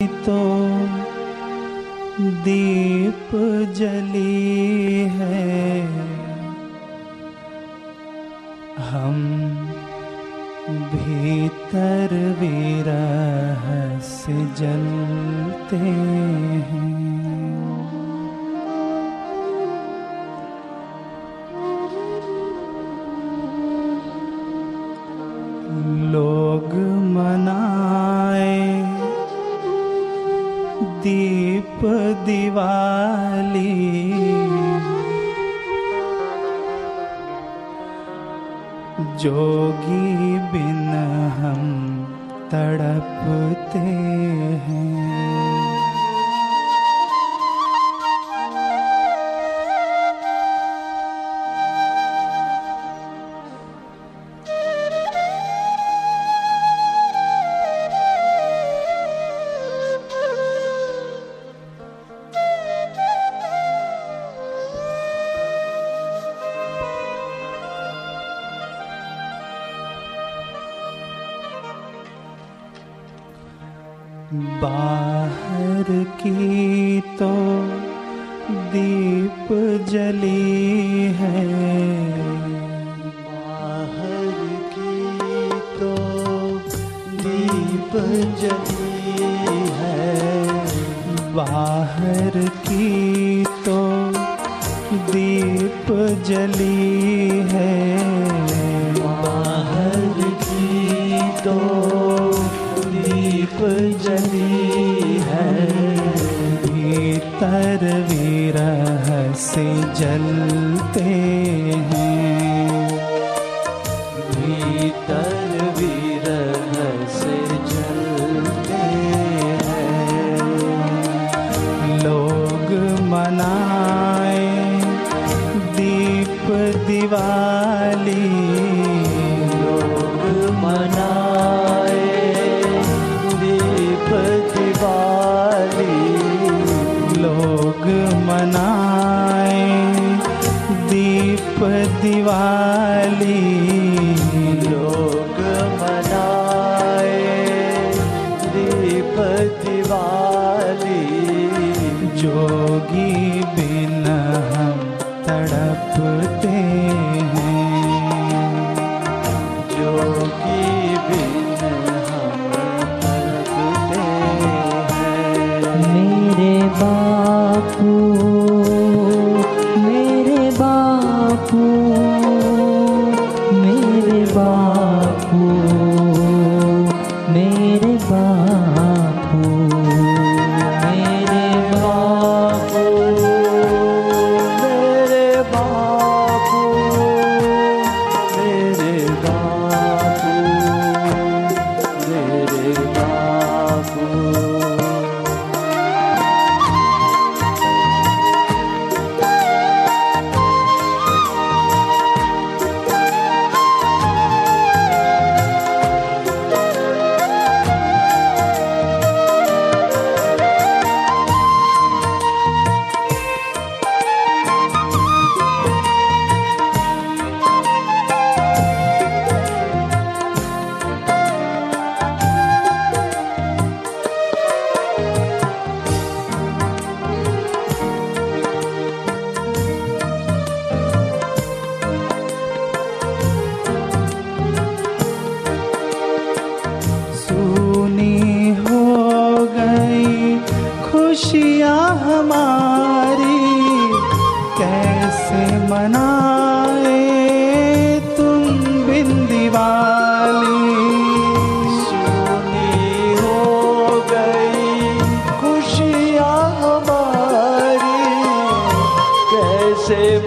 तो दीप जली है। हम भीतर विरह से जलते दीप दिवाली। जोगी बिन हम तड़पते हैं। जली है बाहर की तो दीप जली है, बाहर की तो दीप जली है भीतर विरह से जलते हैं। जोगी बिन हम तड़पते हैं। जोगी मेरे बापू मेरे बापू मेरे बापू।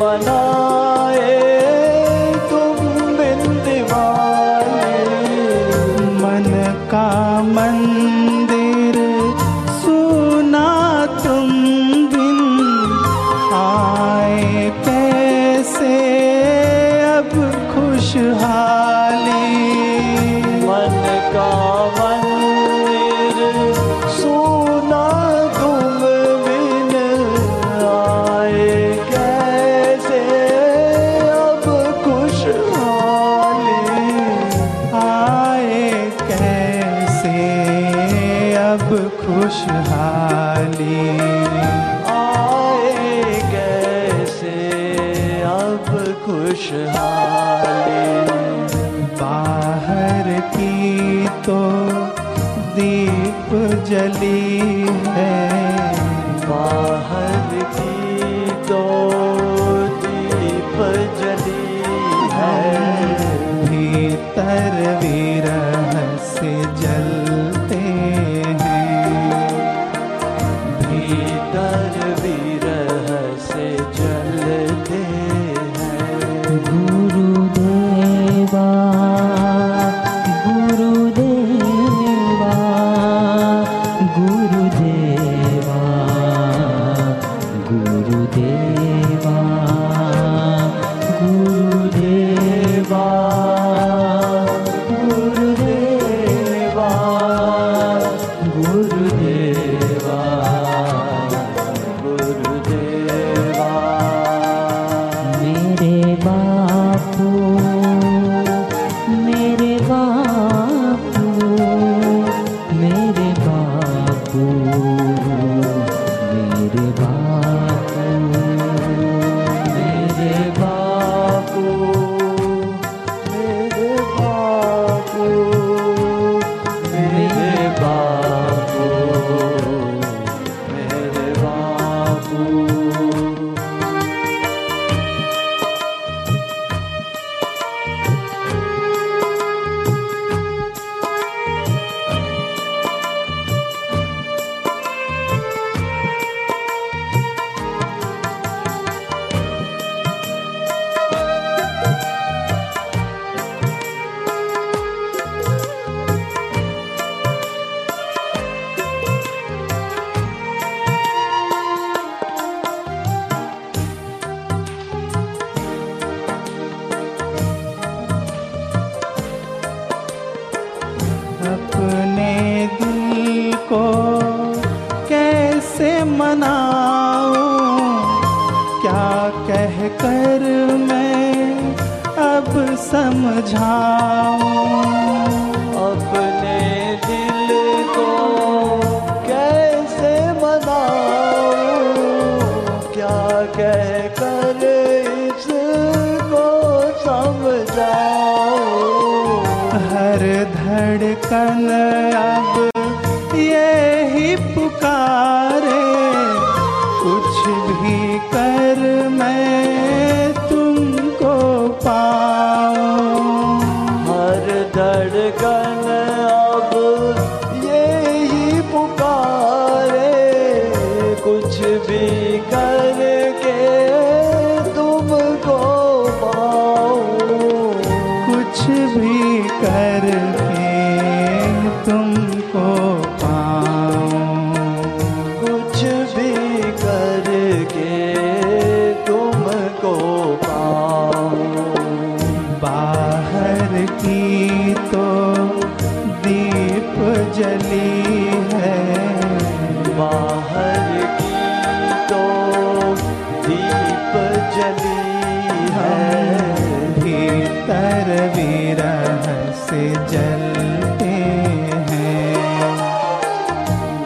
मनाए तो दीप जली है। को कैसे मनाऊं? क्या कह कर मैं अब समझाऊं?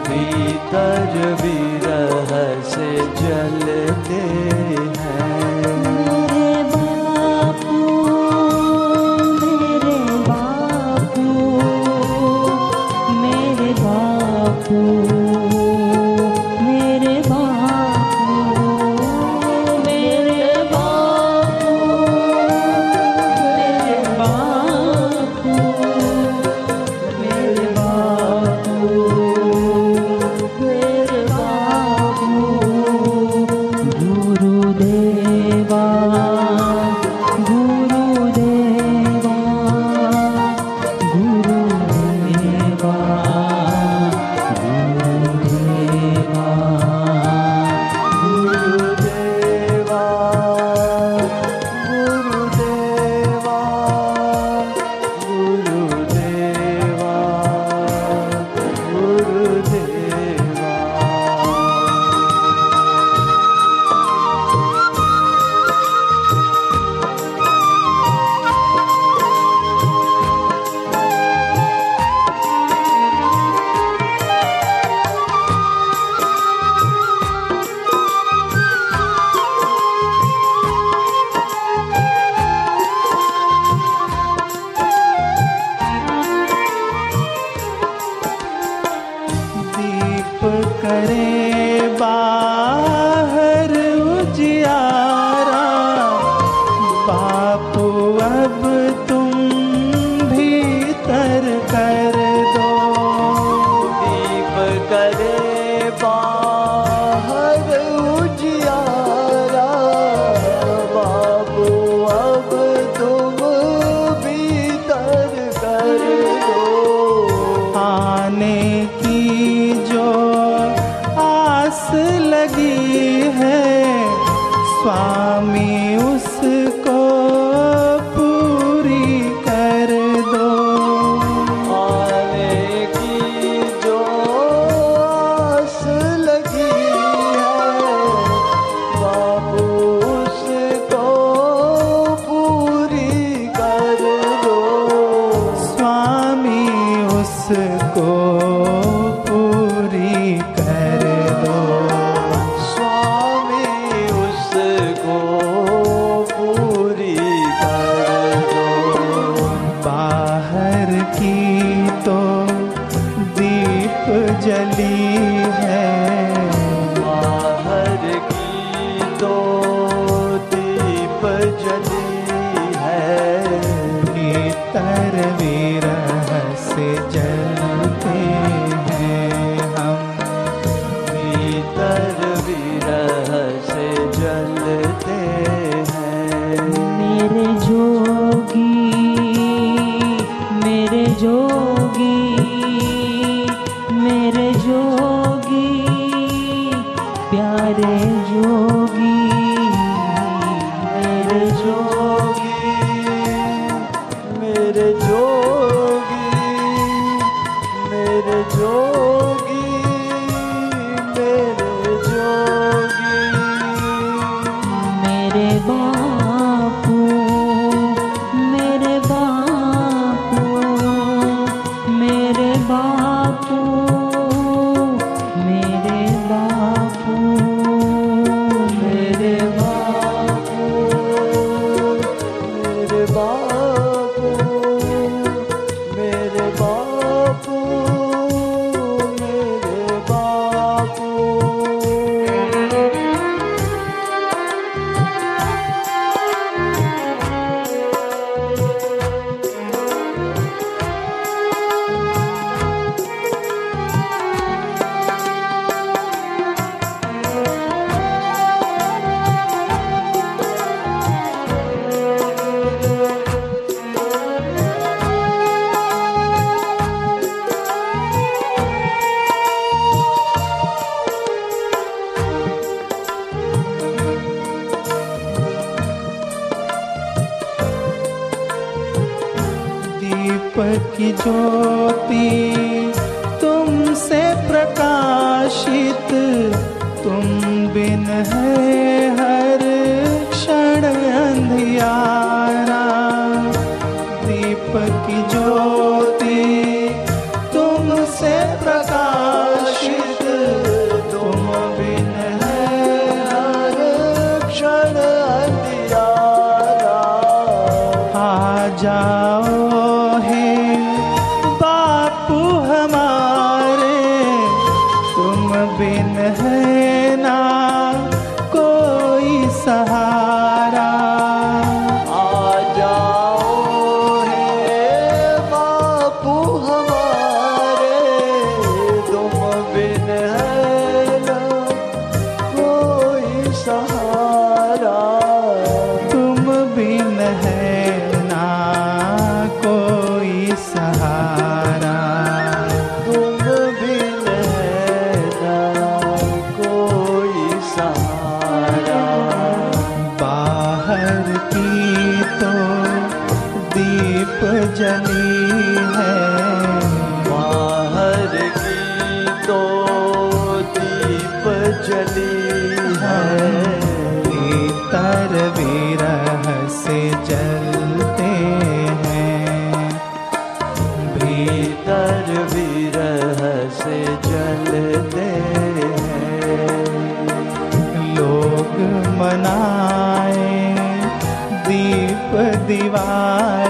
भीतर विरह से जले आशित तुम बिन है बिन है विरह से जलते हैं। लोग मनाए दीप दीवार